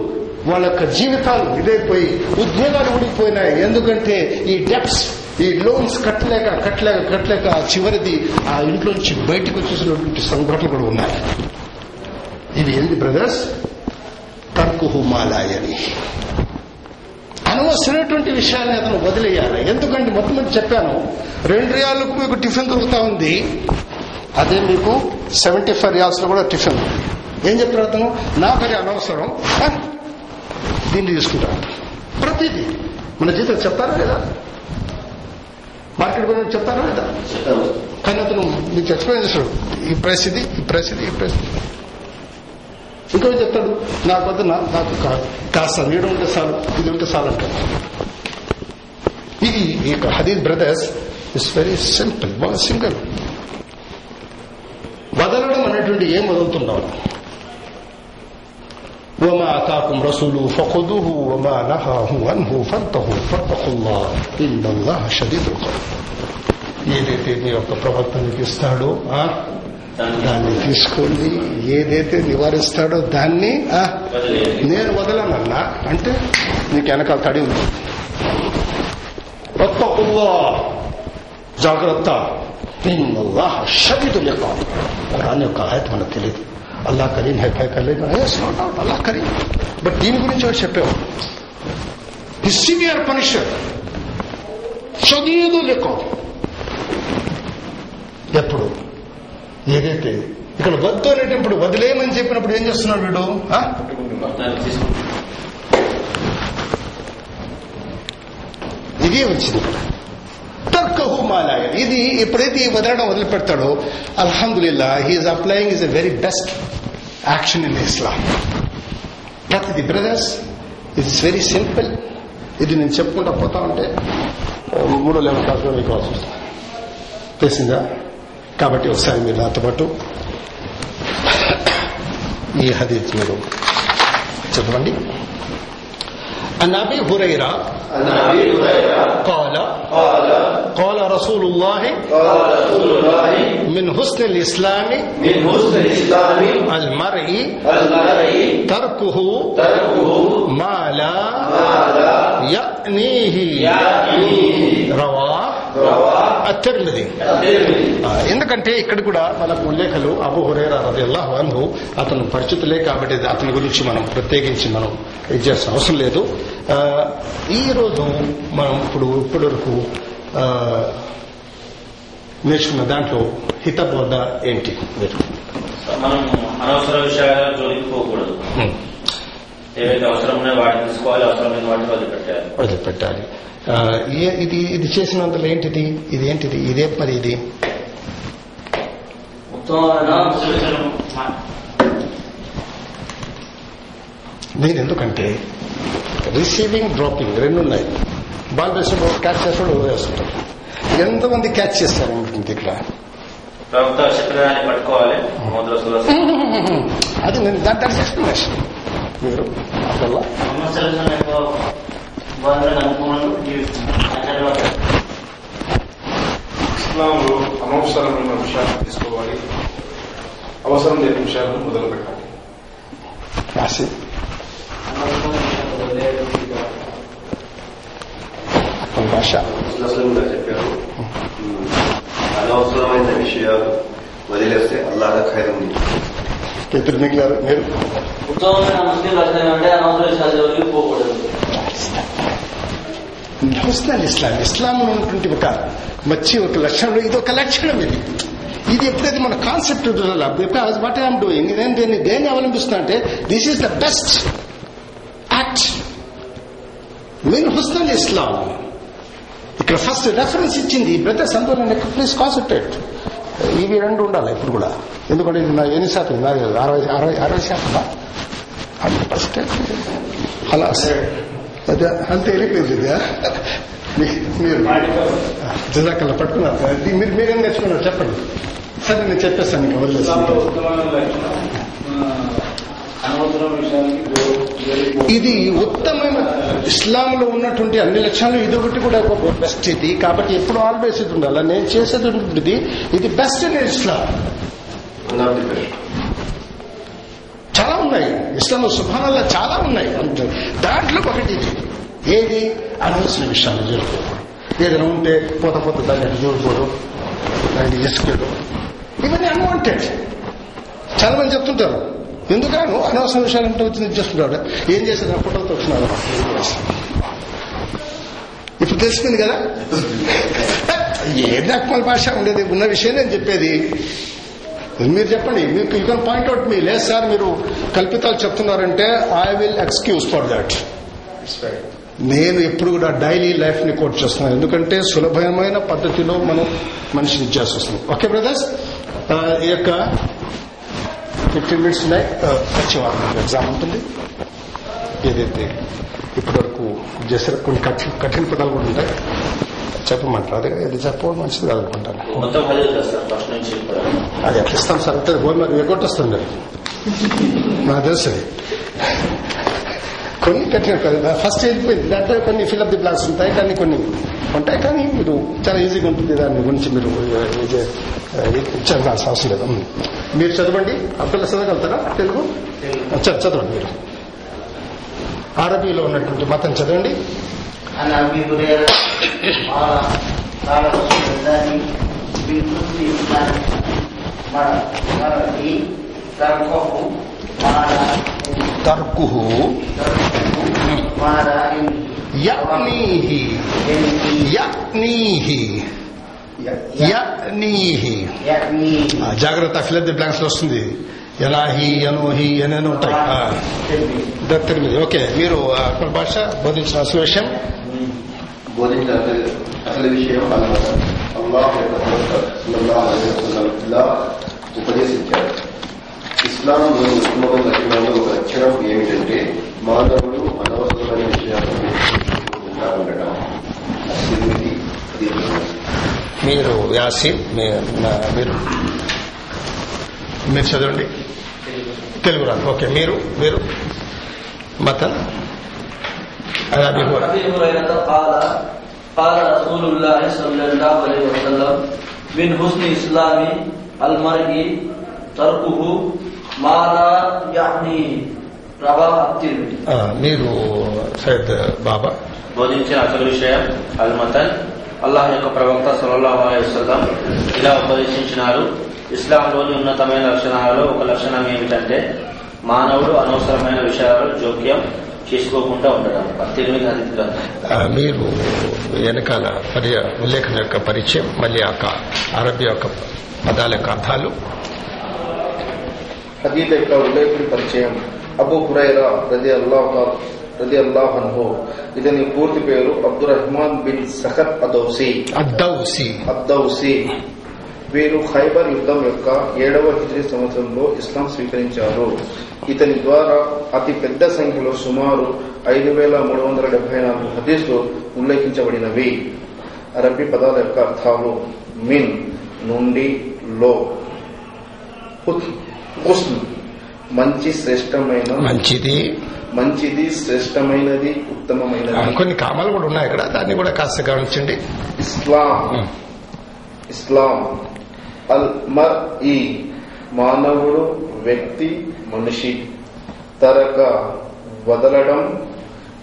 వాళ్ళ యొక్క జీవితాలు ఇదైపోయి ఉద్యోగాలు ఊడిపోయినాయి. ఎందుకంటే ఈ డెప్స్ ఈ లోన్స్ కట్టలేక కట్టలేక కట్టలేక ఆ చివరిది ఆ ఇంట్లోంచి బయటకు వచ్చేసినటువంటి సంఘటనలు కూడా ఉన్నాయి. ఇది ఏంది బ్రదర్స్? తర్కుహు మాలాయని. అనవసరమైనటువంటి విషయాన్ని అతను వదిలేయాలి. ఎందుకంటే మొత్తం మీద చెప్పాను. రెండు రియాలకు మీకు టిఫిన్ దొరుకుతా ఉంది. అదే మీకు సెవెంటీ ఫైవ్ రియాల్స్లో కూడా టిఫిన్. ఉంది. ఏం చెప్తారు అతను? నాకు అది అనవసరం. దీన్ని తీసుకుంటాను. ప్రతిదీ. మన జీతం చెప్తారా లేదా? మార్కెట్ పోయిన చెప్తారా లేదా? కానీ అతను మీకు ఎక్స్ప్లెయిన్ చేస్తాడు ఈ ప్రైస్ ఇది ఈ ప్రైస్ ఇది ఈ ప్రైస్. ఇంకో చెప్తాడు? నాకు వద్ద నాకు కాస్త నీడ ఉంటే చాలు ఇది ఉంటే చాలు అంటాడు. ఇది ఈ యొక్క హదీద్ బ్రదర్స్ ఇస్ వెరీ సింపుల్. బాగా సింగిల్. వదలడం అనేటువంటి ఏం వదులుతున్నాడు وما أتاكم رسوله فخذوه وما نهاه عنه فانتهوا فاتقوا الله إن الله شديد العقاب ఏదైతే మీ యొక్క ప్రవర్తనకి ఇస్తాడో ఆ, దాన్ని తీసుకోండి ఏదైతే నివారిస్తాడో దాన్ని ఆ, నేను వదలనన్నా అంటే నీకు వెనకాల తడి ఉంది వత్తకుల్లా జాగ్రత్త ఇన్నల్లాహ షదీదుల్ ఇకాబ్ ఖురాన్ యొక్క ఆయత మనకు తెలియదు అల్లా కరీం హై ఫై కరీం అల్లా కరీం. బట్ దీని గురించి వాడు చెప్పావు ది సివియర్ పనిషర్ షదీదుల్ లెక్క ఎప్పుడు? ఏదైతే ఇక్కడ వద్దు అనేటప్పుడు వదిలేయమని చెప్పినప్పుడు ఏం చేస్తున్నాడు వీడు? ఇదే వచ్చింది. ఇక్కడ తర్కహు మాలాయ ఇది ఎప్పుడైతే ఈ వదలడం వదిలిపెడతాడో అల్హమ్దుల్లా he is applying is a very best action in Islam ప్రతిది బ్రదర్స్ ఇట్స్ వెరీ సింపుల్ ఇది నేను చెప్పుకుంటా పోతా ఉంటే మూడో లెవెల్ క్లాస్లో మీకు కావాల్సి వస్తుంది తెలిసిందా? కాబట్టి ఒకసారి మీరు నాతో పాటు ఈ హదీత్ మీరు చెప్పండి. عن ابي هريره عن ابي هريره قال. قال. قال رسول الله قال رسول الله من حسن الاسلام. من حسن الاسلام. المرء المرء تركه تركه ما لا ما لا يأنيه يعنيه رواه అత్తిర్మిది ఎందుకంటే ఇక్కడ కూడా మనకు ఉల్లేఖలు అబు హురేరా అతను పరిచితులే కాబట్టి అతని గురించి మనం ప్రత్యేకించి మనం ఇది చేసిన అవసరం లేదు. ఈ రోజు మనం ఇప్పుడు ఇప్పటి వరకు నేర్చుకున్న దాంట్లో హితబోధ ఏంటి? మనం అనవసర విషయాలు జోలికి అవసరం వాటిని తీసుకోవాలి అవసరం లేని వాటిని వదిలిపెట్టాలి వదిలిపెట్టాలి. ఏ- ఇది ఇది చేసినందులో ఏంటిది? ఇది ఏంటిది ఇదే. మరి ఇది నేను ఎందుకంటే రిసీవింగ్ డ్రాపింగ్ రెండు ఉన్నాయి. బాల్ వేసినప్పుడు క్యాచ్ చేసినప్పుడు వదిలేస్తుంటారు ఎంతమంది క్యాచ్ చేస్తారు ఉంటుంది ఇక్కడ పట్టుకోవాలి. అది నేను దాని దాని ఎక్స్ప్లెనేషన్ మీరు అప్పల్లా అనుకున్నాను జీవిస్తున్నాను. ఇస్లాంలో అనవసరమైన విషయాలను తీసుకోవాలి. అవసరం లేని విషయాలను మొదలు పెట్టాలి చెప్పారు. అనవసరమైన విషయాలు వదిలేస్తే అల్లాహ ఖైరం ఇద్దరు మిగిలారు మీరు? ఉత్తమమైన ముస్లిం లక్షణం అంటే అనవసర విషయాలు పోకూడదు. హుస్నల్ ఇస్లాం. ఇస్లాంలో ఉన్నటువంటి ఒక మంచి ఒక లక్షణం. ఇది ఒక లక్షణం ఇది. ఇది ఎప్పుడైతే మన concept because what I'm doing నేను దీన్ని దేన్ని అవలంబిస్తున్నా అంటే this is the best act mean హుస్నల్ ఇస్లాం ఇక్కడ ఫస్ట్ రెఫరెన్స్ ఇచ్చింది బ్రదర్స్ అందులో ప్లీజ్ కాన్సన్ట్రేట్ ఇవి రెండు ఉండాలి ఇప్పుడు కూడా. ఎందుకంటే ఇది నా ఎన్ని శాతం? అరవై అరవై అరవై శాతం హండ్రెడ్ పర్సెంట్ అలా అదే అంతే వెళ్ళిపోయింది ఇది మీరు. జజాకల్లా పట్టుకున్నారు. ఇది మీరు మీరేం నేర్చుకున్నారు చెప్పండి. సరే నేను చెప్పేస్తాను ఇంకా వదిలేస్తాను. జోలికి ఇది ఉత్తమమైన ఇస్లాంలో ఉన్నటువంటి అన్ని లక్షణాలు ఇది ఒకటి కూడా ఒక బెస్ట్ ఇది. కాబట్టి ఎప్పుడు ఆల్వేస్ ఇది ఉండాలి. నేను చేసేది ఉంటుంది. ఇది best in Islam one of the best చాలా ఉన్నాయి. ఇస్లాంలో సుభానాల్లో చాలా ఉన్నాయి. దాంట్లో ఒకటి ఇది. ఏది? అనవసర విషయాలు జరుగుకోవడం ఏదైనా ఉంటే పోత పోత దాన్ని అటు దాన్ని ఇసుకేయడం ఇవన్నీ అన్వాంటెడ్ చాలా మంది చెప్తుంటారు. ఎందుకనో అనవసర విషయాలు అంటే వచ్చింది చేస్తుంటాడు ఏం చేశారు? ఫోటోలతో వచ్చినాడు ఇప్పుడు తెలిసిపోయింది కదా? ఏది అక్మల్ భాష ఉండేది? ఉన్న విషయం నేను చెప్పేది. మీరు చెప్పండి. మీకు you can point out me లేదు సార్ మీరు కల్పితాలు చెప్తున్నారంటే I will excuse for that నేను ఎప్పుడు కూడా డైలీ లైఫ్ని కోట్ చేస్తున్నాను. ఎందుకంటే సులభమైన పద్ధతిలో మనం మనిషిని చేసి వస్తున్నాం ఓకే బ్రదర్స్? ఈ యొక్క ఫిఫ్టీన్ మినిట్స్ ఉన్నాయి వచ్చే వారం ఎగ్జామ్ ఉంటుంది. ఏదైతే ఇప్పటివరకు చేసిన కొన్ని కఠిన కఠిన పదాలు కూడా ఉంటాయి. చెప్పమంటారు. అదే ఇది చెప్పడం మంచిది కూడా. అది ఎట్లా ఇస్తాం సార్. అంటే ఎగ్గొట్టొస్తాం మీరు నాకు తెలుసు కొన్ని కట్టిన కదా ఫస్ట్ వెళ్ళిపోయింది. దాంట్లో కొన్ని ఫిల్అప్ ది బ్లాక్స్ ఉంటాయి కానీ కొన్ని ఉంటాయి కానీ మీరు చాలా ఈజీగా ఉంటుంది దాని గురించి మీరు చదవాల్సిన అవసరం లేదు. మీరు చదవండి. అబ్దుల్లా చదవగలుగుతారా తెలుగు? చదవండి మీరు. అరబీలో ఉన్నటువంటి మతం చదవండి. عن ابي هريره قال قال رسول الله في حسن الاسلام مرضي تركه ما لا తర్కుహు ما لا యనీహి యనీహి యనీహి يعني ఆ, జాగ్రత్త ఫిలప్ ది బ్లాంక్స్ లో వస్తుంది ఎలాహి ఎనోహి ఎనని ఉంటాయి ఆ, దత్తెనిమిది ఓకే మీరు ఆ, అక్కడ భాష బోధించిన అసలు విషయం బోధించిన అసలు- విషయం అన్నమాట అల్లాహ్ యొక్క ప్రవక్త ఇలా ఉపదేశించారు. ఇస్లాంలోని ఉత్తమమైన లక్షణాల్లో ఒక లక్షణం ఏమిటంటే మానవుడు అనవసరమైన విషయాలను మీరు వ్యాసి మీరు మీరు చదవండి. తెలుగు రాదు. ఓకే. మీరు మీరు మతన్ అది అభి కూడా أبي هريرة قال قال رسول الله صلى الله عليه وسلم من حسن إسلام المرء تركه ما لا يعني رواه الترمذي ఆ, మీరు సైద్ బాబా బోధించిన అసలు విషయం అల్మతన్ అల్లాహ్ యొక్క ప్రవక్త సల్లల్లాహు అలైహి వసల్లం ఇలా ఉపదేశించినారు ఇస్లాంలోని ఉన్నతమైన లక్షణాలలో ఒక లక్షణం ఏమిటంటే మానవుడు అనవసరమైన విషయాలలో జోక్యం చేసుకోకుండా ఉండడం మీరు వెనకాల పరి ఉల్లేఖన యొక్క పరిచయం మళ్ళీ ఆ యొక్క అరబీ యొక్క పదాల యొక్క అర్థాలు. హదీత యొక్క ఉల్లేఖన పరిచయం. అబు హురైరా రది అల్లాహ్ రది అల్లాహ్ అన్హు. ఇతని పూర్తి పేరు అబ్దురహ్మాన్ బిన్ సఖత్ అదౌసి. అద్దౌసి. అద్దౌసి. వీరు ఖైబర్ యుద్ధం యొక్క ఏడవ హిజ్రీ సంవత్సరంలో ఇస్లాం స్వీకరించారు. ఇతని ద్వారా అతి పెద్ద సంఖ్యలో సుమారు ఐదు వేల మూడు వందల డెబ్బై నాలుగు హదీస్లు ఉల్లేఖించబడినవి. అరబీ పదాల యొక్క అర్థాలు మిన్ నుండి లో. హుస్న్ మంచి శ్రేష్టమైన మంచిది. మంచిది శ్రేష్టమైనది ఉత్తమమైనది. కొన్ని కామాలు కూడా ఉన్నాయి ఇక్కడ దాన్ని కూడా కాస్త గమనించండి. ఇస్లాం. ఇస్లాం. అల్ మర్ ఈ మానవుడు వ్యక్తి మనిషి తరక వదలడం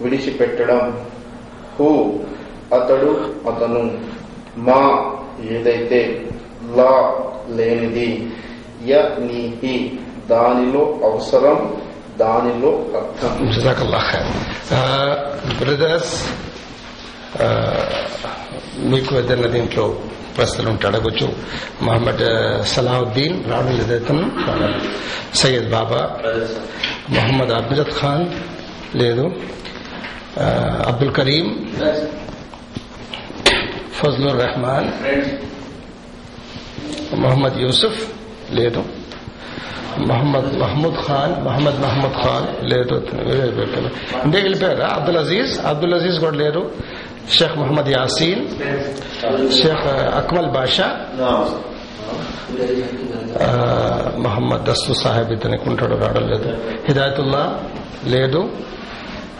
విడిచిపెట్టడం. హూ అతడు అతను. మా ఏదైతే లా లేనిది య నీహి దానిలో అవసరం దానిలో అర్థం. బ్రదర్స్ మీకు ఏదైనా దీంట్లో ప్రశ్నలు ఉంటాడు. అడగొచ్చు. మహమ్మద్ సలాహుద్దీన్ రావడం అతను సయ్యద్ బాబా ప్రదర్శన మొహమ్మద్ అబ్జద్ ఖాన్ లేదు అబ్దుల్ కరీం ఫజ్లుర్ రెహమాన్ మొహమ్మద్ యూసుఫ్ లేదు. మహమ్మద్ మహమూద్ ఖాన్ మహమ్మద్ మహమ్మద్ ఖాన్ లేదు. ఇండియా వెళ్ళిపోయారా? అబ్దుల్ అజీజ్? అబ్దుల్ అజీజ్ కూడా లేరు షేఖ్ మహమ్మద్ యాసీన్ షేఖ్ అక్మల్ బాషా మహమ్మద్ దస్తు సాహెబ్ ఇతనికి ఉంటాడు రావడం లేదు. హిదాయతుల్లా లేదు.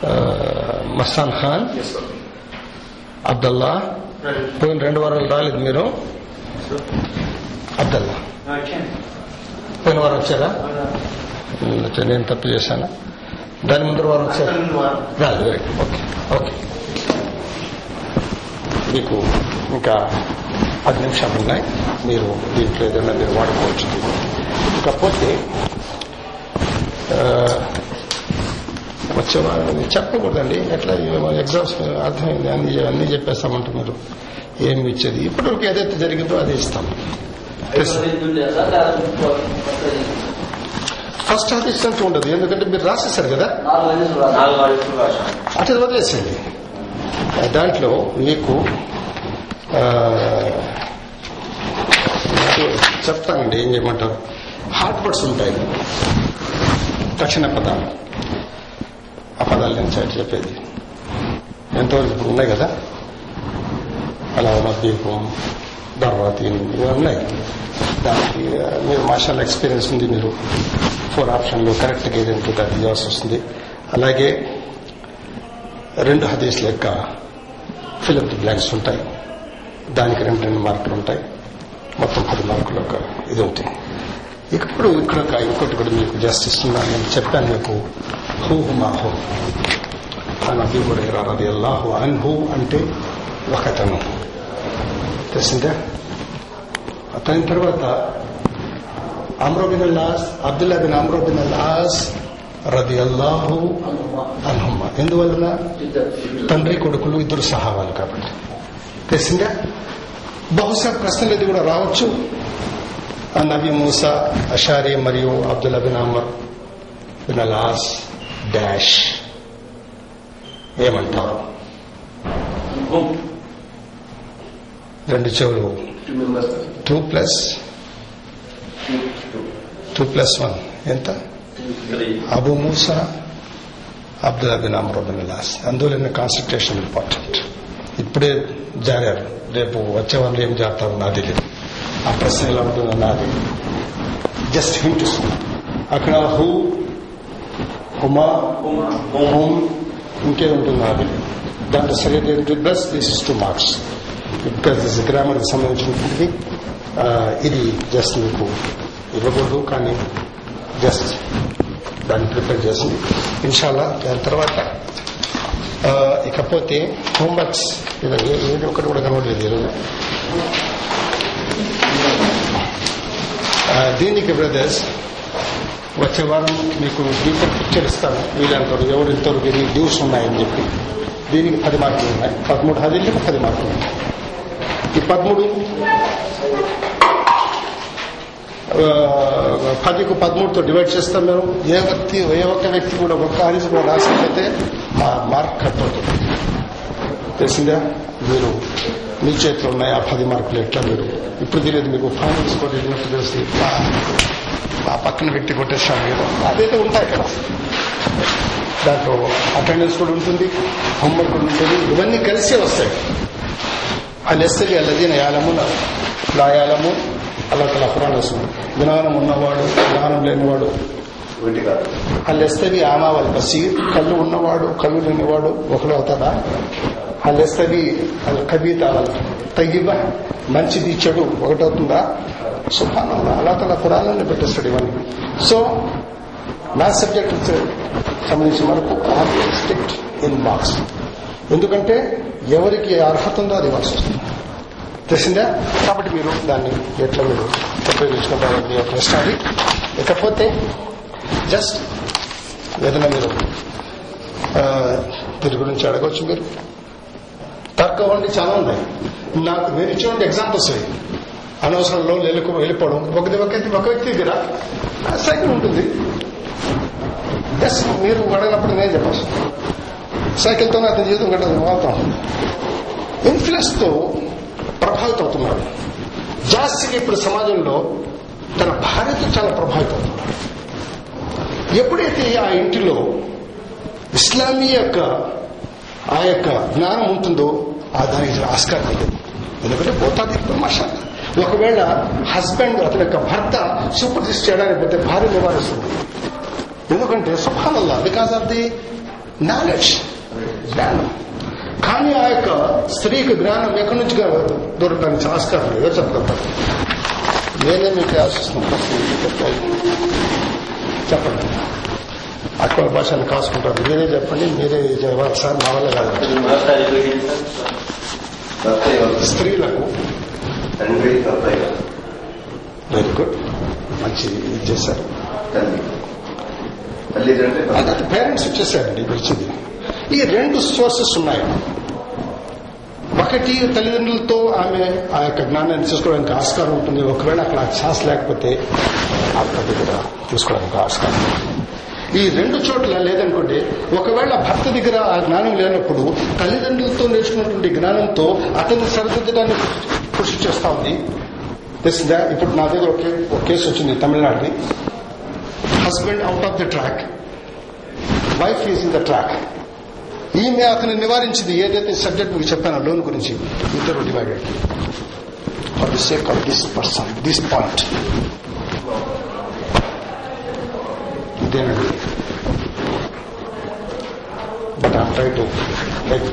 ఆ, మస్తాన్ ఖాన్ అబ్దుల్లా పోయిన రెండు వారాలు రాలేదు మీరు? అబ్దుల్లా పోయిన వారం వచ్చారా? నేను తప్పు చేశాను? దాని ముందు వారం వచ్చారా? రాలేదు. ఓకే ఓకే మీకు ఇంకా పది నిమిషాలు ఉన్నాయి. మీరు దీంట్లో ఏదైనా మీరు వాడుకోవచ్చు. ఇకపోతే ఆ, వచ్చేవాళ్ళు చెప్పకూడదండి. ఎట్లా ఎగ్జామ్స్ అర్థమైంది. అన్ని అన్ని చెప్పేస్తామంటే మీరు ఏమి ఇచ్చేది? ఇప్పటివరకు ఏదైతే జరిగిందో అదే ఇస్తాం. ఫస్ట్ హదీస్ అంటూ ఉండదు ఎందుకంటే మీరు రాసేశారు కదా? అట్లా వదిలేసేయండి. దాంట్లో మీకు చెప్తానండి ఏం చేయమంటారు? హార్ట్ వర్డ్స్ ఉంటాయి. తక్షణ పదాలు. ఆ పదాలు నేను చేత చెప్పేది. ఎంతవరకు ఇప్పుడు ఉన్నాయి కదా? అలా దీపం దర్వాతీన్ ఇవి ఉన్నాయి. దానికి మీరు మార్షల్ ఎక్స్పీరియన్స్ ఉంది మీరు ఫోర్ ఆప్షన్లు కరెక్ట్గా ఏదంటే అది ఇవ్వాల్సి వస్తుంది. అలాగే రెండు హదీస్ లెక్క ఫిలిం బ్లాంక్స్ ఉంటాయి. దానికి రెండు రెండు మార్కులు ఉంటాయి. మొత్తం పది మార్కులు ఒక ఇది ఉంటుంది ఇప్పుడు ఇక్కడ ఒక ఇంకోటి కూడా మీకు జస్ట్ ఇస్తున్నాను నేను చెప్పాను మీకు. హూ హుమా హూ. ఆ అది కూడా రది అల్లాహు అన్హు అంటే ఒకతను. తెలిసిందే? అతని తర్వాత Amr bin Al-As Abdullah bin Amr bin Al-As రది అల్లాహు అన్హుమ్మ. ఎందువలన? తండ్రి కొడుకులు ఇద్దరు సహావాలు కాబట్టి. తెలిసిందా? బహుశా ప్రశ్నలు ఇది కూడా రావచ్చు. నబీ మూసా అషారి మరియు Abdullah bin Amr bin Aas dash. ఏమంటారు? రెండు చెవులు. Two plus two plus one ఎంత? Abu Musa Abdul bin Amr bin Aas అందువల్ల కాన్సన్ట్రేషన్ ఇంపార్టెంట్ ఇప్పుడే జారారు. రేపు వచ్చే వాళ్ళు ఏం చేస్తారు నాది లేదు ఆ ప్రశ్న ఎలా ఉంటుందో నాది జస్ట్ హింట్ అక్కడ హూ హుమా హోమ్ ఇంకే ఉంటుంది నాది దాంట్లో సరైన plus this is two marks because this గ్రామర్కి సంబంధించినటువంటిది ఇది జస్ట్ మీకు ఇవ్వకూడదు కానీ జస్ట్ దాన్ని ప్రిపేర్ చేసింది ఇన్షాల్లా దాని తర్వాత ఇకపోతే హోంవర్క్స్ ఇది ఏది ఒకటి కూడా కనబడలేదు ఈరోజు దీనికి బ్రదర్స్ వచ్చే వారం మీకు డీపర్ పిక్చర్ ఇస్తాను. వీళ్ళంటారు ఎవరు ఇంతవరకు ఎన్ని డ్యూస్ ఉన్నాయని చెప్పి. దీనికి పది మార్కులు ఉన్నాయి. పదమూడు హజీలకు పది మార్కులు ఉన్నాయి. ఈ పదమూడు పదికు పదమూడుతో డివైడ్ చేస్తాం మేము. ఏ వ్యక్తి ఏ ఒక్క వ్యక్తి కూడా ఒక్క హరీస్ కూడా రాసినట్లయితే ఆ మార్క్ కట్ అవుతుంది. తెలిసిందా? మీరు మీ చేతిలో ఉన్నాయి ఆ పది మార్కులు ఎట్లా మీరు? ఇప్పుడు తెలియదు మీకు ఫైనల్ స్కోర్ వెళ్ళినట్టు తెలిసి. ఆ- పక్కన వ్యక్తి కొట్టేస్తాం మీరు. అదైతే ఉంటాయి కదా దాంట్లో అటెండెన్స్ కూడా ఉంటుంది హోంవర్క్ కూడా ఉంటుంది ఇవన్నీ కలిసే వస్తాయి. అలెస్తది అల్లదీన యాలము నాయాలము అలా తల ఖురాన్ వస్తుంది జ్ఞానం ఉన్నవాడు జ్ఞానం లేనివాడు. వీటి కాదు. అల్లెస్తది ఆమా వాళ్ళ బసీర్ కళ్ళు ఉన్నవాడు కళ్ళు లేనివాడు ఒకడు అవుతాడా? అల్లెస్తది వాళ్ళ. కవిత తగ్గిబ మంచిది చెడు ఒకటవుతుందా సుఖానంద అలా తల ఖురాన్ని పెట్టేస్తాడు ఇవన్నీ. సో మ్యాథ్స్ సబ్జెక్ట్ సంబంధించి మనకు స్ట్రిక్ట్ ఇన్ మార్క్స్ ఎందుకంటే ఎవరికి అర్హత ఉందో అది ఇవ్వాల్సి వస్తుంది తెలిసిందా కాబట్టి మీరు దాన్ని ఎట్లా మీరు ఉపయోగించుకుంటారు మీ యొక్క ఇకపోతే జస్ట్ ఏదైనా మీరు దీని గురించి అడగవచ్చు మీరు. తర్కం అండి చాలా ఉన్నాయి. నాకు మీరు ఇచ్చినటువంటి ఎగ్జాంపుల్స్ ఇవి. అనవసరంలో వెళ్ళకు వెళ్ళిపోవడం. ఒక ఒక వ్యక్తి ఒక వ్యక్తి దగ్గర సైకిల్ ఉంటుంది. ఎస్ మీరు అడగినప్పుడు నేను చెప్పచ్చు. సైకిల్తో అతని జీవితం గడపడం. మాత్రం ఇన్ఫ్లుయెన్స్ ప్రభావితం అవుతున్నాడు జాస్తిగా ఇప్పుడు సమాజంలో తన భార్యతో చాలా ప్రభావితం ఎప్పుడైతే ఆ ఇంటిలో ఇస్లామీ యొక్క ఆ యొక్క జ్ఞానం ఉంటుందో ఆ దానికి ఆస్కారం లేదు ఎందుకంటే పోతాది మషా ఒకవేళ హస్బెండ్ అతని యొక్క భర్త సూపర్సిస్ చేయడానికి పోతే భార్య నివారిస్తుంది ఎందుకంటే సుభానల్లా బికాస్ ఆఫ్ ది నాలెడ్జ్ జ్ఞానం. కానీ ఆ యొక్క స్త్రీకి జ్ఞానం ఎక్కడి నుంచి దొరకడానికి ఆస్కారం లేదు ఎవరు చెప్పగలుగుతారు. నేనే మీకు ఆశిస్తున్నాను చెప్పండి. అక్కడ భాషను కాసుకుంటారు. మీరే చెప్పండి మీరే చెప్పాలి సార్ మా వల్ల కాదు? స్త్రీలకు? Very good. మంచి ఇది చేశారు. పేరెంట్స్ వచ్చేసారండి ఇప్పుడు వచ్చింది ఈ రెండు సోర్సెస్ ఉన్నాయి. ఒకటి తల్లిదండ్రులతో ఆమె ఆ యొక్క జ్ఞానాన్ని తీసుకోవడానికి ఆస్కారం ఉంటుంది. ఒకవేళ అక్కడ ఛాన్స్ లేకపోతే అక్కడ దగ్గర తీసుకోవడానికి ఆస్కారం ఈ రెండు చోట్ల లేదనుకోండి ఒకవేళ భర్త దగ్గర ఆ జ్ఞానం లేనప్పుడు తల్లిదండ్రులతో నేర్చుకున్నటువంటి జ్ఞానంతో అతన్ని సరిదిద్దడానికి కృషి చేస్తా ఉంది. తెలిసిందా ఇప్పుడు నా దగ్గర ఒక ఒక కేసు వచ్చింది తమిళనాడుని husband out of the track wife is in the track ఈమె అతను నివారించింది ఏదైతే సబ్జెక్ట్ మీకు చెప్పానో లోన్ గురించి ఇద్దరు divided for the sake of this person this point ఇదేనండి but I'm try to like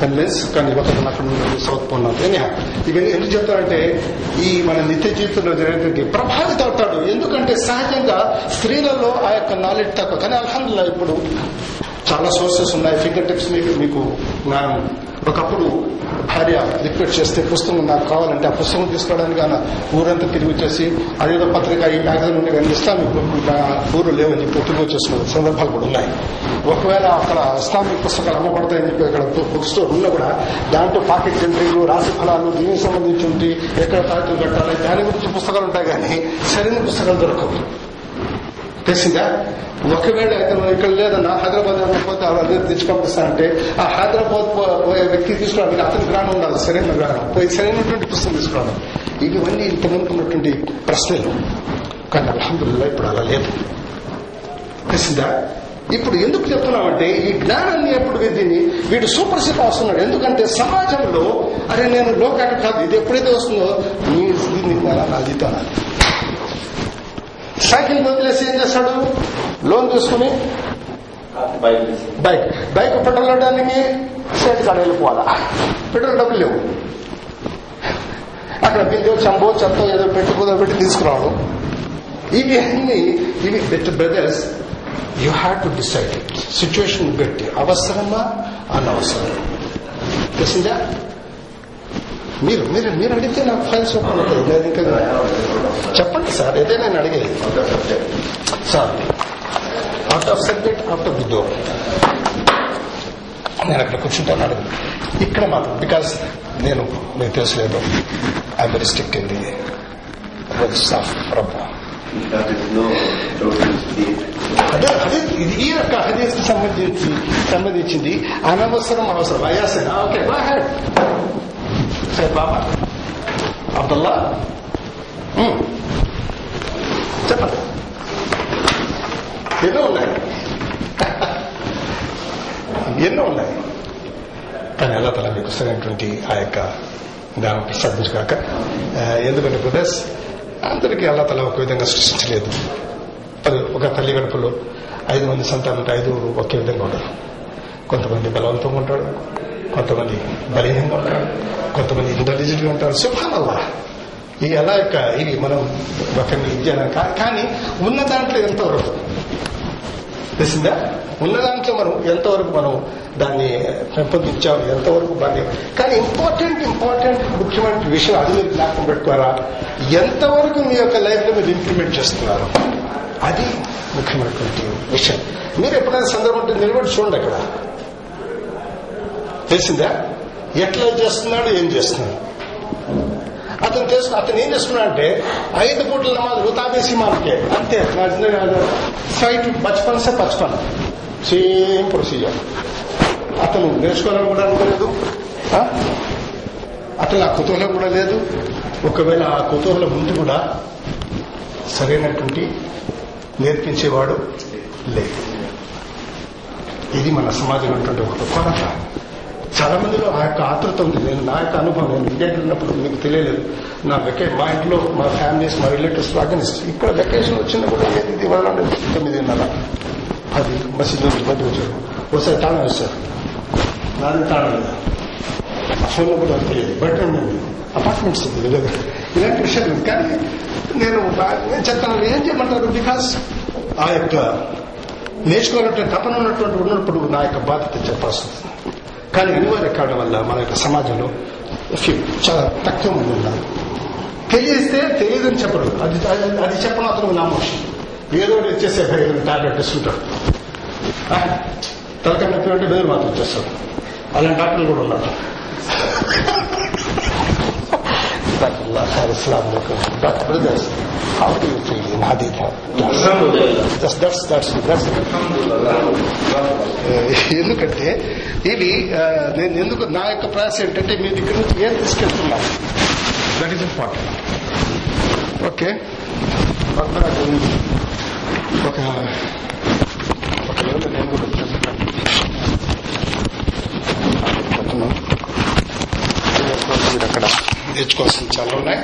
convince కానీ ఒకటి అక్కడ నుండి సౌత్ ఇవన్నీ ఎందుకు చెప్తారంటే ఈ మన నిత్య జీవితంలో జరిగేటువంటి ప్రభావితం అవుతాడు. ఎందుకంటే సహజంగా స్త్రీలలో ఆ యొక్క నాలెడ్జ్ తక్కువ. కానీ అల్హమ్దుల్లా ఇప్పుడు చాలా సోర్సెస్ ఉన్నాయి. ఫింగర్ టిప్స్ మీకు మీకు జ్ఞానం ఒకప్పుడు భార్య రిక్వెస్ట్ చేస్తే పుస్తకం నాకు కావాలంటే ఆ పుస్తకం తీసుకోవడానికి ఆయన ఊరంతా తిరిగి వచ్చేసి అదేదో పత్రిక ఈ మ్యాగజైన్ ఉండే కానీ ఇస్లామిక్ ఊరు లేవని చెప్పి తిరిగి వచ్చేసిన సందర్భాలు కూడా ఉన్నాయి. ఒకవేళ అక్కడ ఇస్లామిక్ పుస్తకాలు అమ్మబడతాయని చెప్పి అక్కడ బుక్ స్టోర్ ఉన్నా కూడా దాంట్లో పాకెట్ ఎంట్రీలు రాశి ఫలాలు దీనికి సంబంధించి ఉంటే ఎక్కడ తారీఖులు కట్టాలి దాని గురించి పుస్తకాలు ఉంటాయి కానీ సరైన పుస్తకాలు దొరకవు. తెలిసిందా ఒకవేళ ఇతను ఇక్కడ లేదన్నా హైదరాబాద్ పోతే అదే తెచ్చి ఆ హైదరాబాద్ పోయే వ్యక్తి తీసుకురావడానికి అతని గ్రామం ఉండాలి సరైన గ్రామం పోయి సరైనటువంటి పుస్తకం తీసుకురావడం ఇవన్నీ ఇంతకుముందు ఉన్నటువంటి ప్రశ్నలు. కానీ అల్హమ్దుల్లా ఇప్పుడు అలా లేదు. తెలిసిందా? ఇప్పుడు ఎందుకు చెప్తున్నామంటే ఈ జ్ఞానాన్ని ఎప్పుడు దీన్ని వీడు సూపర్ సిట్ వస్తున్నాడు. ఎందుకంటే సమాజంలో అరే నేను లోకాట కాదు ఇది ఎప్పుడైతే వస్తుందో నీ దీన్ని నా జీతాను సైకిల్ వదిలేసి ఏం చేస్తాడు? లోన్ తీసుకుని? బైక్ బైక్ బైక్ పెట్రోల్ అవడానికి స్టేట్ కాడ వెళ్ళిపోవాలా? పెట్రోల్ డబ్బులు లేవు. అక్కడ బిందో చంబో చెత్త ఏదో పెట్టి తీసుకురావడం. ఇవి అన్ని ఇవి bet brothers you have to decide situation బట్టి అవసరమా? అనవసరం. తెలిసిందా? మీరు మీరు మీరు అడిగితే నాకు ఫైల్స్ ఓపెన్ అవుతుంది లేదు ఇంకా చెప్పండి సార్ అదే నేను అడిగేది sir out of subject out of the door నేను అక్కడ కూర్చుంటాను అడుగు ఇక్కడ మాత్రం బికాస్ నేను మీకు తెలుసులేదు I very stick in the words of Prabhu అదే అదే ఇది ఈ యొక్క హదీస్ సంబంధించి సంబంధించింది. అనవసరం అవసరం. అయాసన ఓకే said హెడ్ Abdullah? బాబా చెప్పండి ఎన్నో ఉన్నాయి ఎన్నో ఉన్నాయి కానీ అల్లా తల మీకు సరైనటువంటి ఆ యొక్క జ్ఞానం ప్రసాదించగాక ఎందుకంటే బ్రదర్స్ అందరికీ అల్లా తల ఒక విధంగా సృష్టించలేదు ఒక తల్లి గడపలో ఐదు మంది సంతానం ఉంటే ఐదుగురు ఒకే విధంగా ఉండరు కొంతమంది బలవంతంగా ఉంటాడు కొంతమంది బలీనంగా ఉంటారు కొంతమంది ఇంటెలిజెంట్గా ఉంటారు. సుభానల్లా. ఈ ఎలా యొక్క ఇవి మనం ఒకరిని ఇచ్చాను? కానీ ఉన్న దాంట్లో ఎంతవరకు? తెలిసిందా? ఉన్న దాంట్లో మనం ఎంతవరకు మనం దాన్ని పెంపొందించాము ఎంతవరకు దాన్ని కానీ ఇంపార్టెంట్ ఇంపార్టెంట్ ముఖ్యమైన విషయం అది మీరు జ్ఞాపకం పెట్టుకోరా ఎంతవరకు మీ యొక్క లైఫ్లో మీరు ఇంప్లిమెంట్ చేస్తున్నారు? అది ముఖ్యమైనటువంటి విషయం. మీరు ఎప్పుడైనా సందర్భం ఉంటే నిలబడి చూడండి అక్కడ. తెలిసిందా? ఎట్లా చేస్తున్నాడు ఏం చేస్తున్నాడు? అతను తెలుసు అతను ఏం చేస్తున్నాడు అంటే ఐదు పూట్ల నమాజ్ రుతాబేసి మాకే అంతే నా జిందగీ సైట్ సే బచ్పన్ సేమ్ ప్రొసీజర్. అతను నేర్చుకోవాలని కూడా అనుకోలేదు. అతను ఆ కుతూహలం కూడా లేదు. ఒకవేళ ఆ కుతూహలం ముందు కూడా సరైనటువంటి నేర్పించేవాడు లేదు. ఇది మన సమాజంలో ఉన్నటువంటి ఒక కొరత. చాలా మందిలో ఆ యొక్క ఆతృత ఉంది. నేను నా యొక్క అనుభవం నేను ఇండియాకి ఉన్నప్పుడు మీకు తెలియలేదు. నా వెకే మా ఇంట్లో మా ఫ్యామిలీస్ మా రిలేటివ్స్ అగనిస్ట్ ఇక్కడ వెకేషన్ వచ్చినా కూడా ఏది? ఇది వదలండి తొమ్మిదిన్నర. అది మసీదు నుంచి వచ్చారు. ఒకసారి తాళం సార్ నాది తాళం లేదు ఫోన్లో కూడా తెలియదు బయట అపార్ట్మెంట్స్ ఉంది. ఇలాంటి విషయాలు కానీ నేను నేను చెప్తాను ఏం చేయమంటారు? బికాస్ ఆ యొక్క నేర్చుకోవాలంటే తపన ఉన్నటువంటి ఉన్నప్పుడు నా యొక్క బాధ్యత చెప్పాల్సి వస్తుంది. కానీ అనివార్య రికార్డు వల్ల మన యొక్క సమాజంలో చాలా తక్కువ మంది ఉన్నారు. తెలియస్తే తెలియదని చెప్పడు అది అది- చెప్పడం అతను నామోషం ఏదో ఒకటి ఇచ్చేసే టాబ్లెట్ ఇస్తుంటాడు ఆ, నొప్పి అంటే వేరు మాత్రం చేస్తాడు అలాంటి డాక్టర్లు కూడా ఉన్నారు. Assalamu alaikum. Dr. Brothers, how do you feel in Hadith? That's, that's, that's, that's, ఎందుకంటే ఇది ఆ, నేను ఎందుకు నా యొక్క ప్రయాస ఏంటంటే మీ దగ్గర నుంచి ఏం తీసుకెళ్తున్నాను దట్ ఈస్ ఇంపార్టెంట్ ఓకే ఒక నేను కూడా చెప్తాను చెప్తున్నాను. మీరు అక్కడ నేర్చుకోవాల్సిన చాలా ఉన్నాయి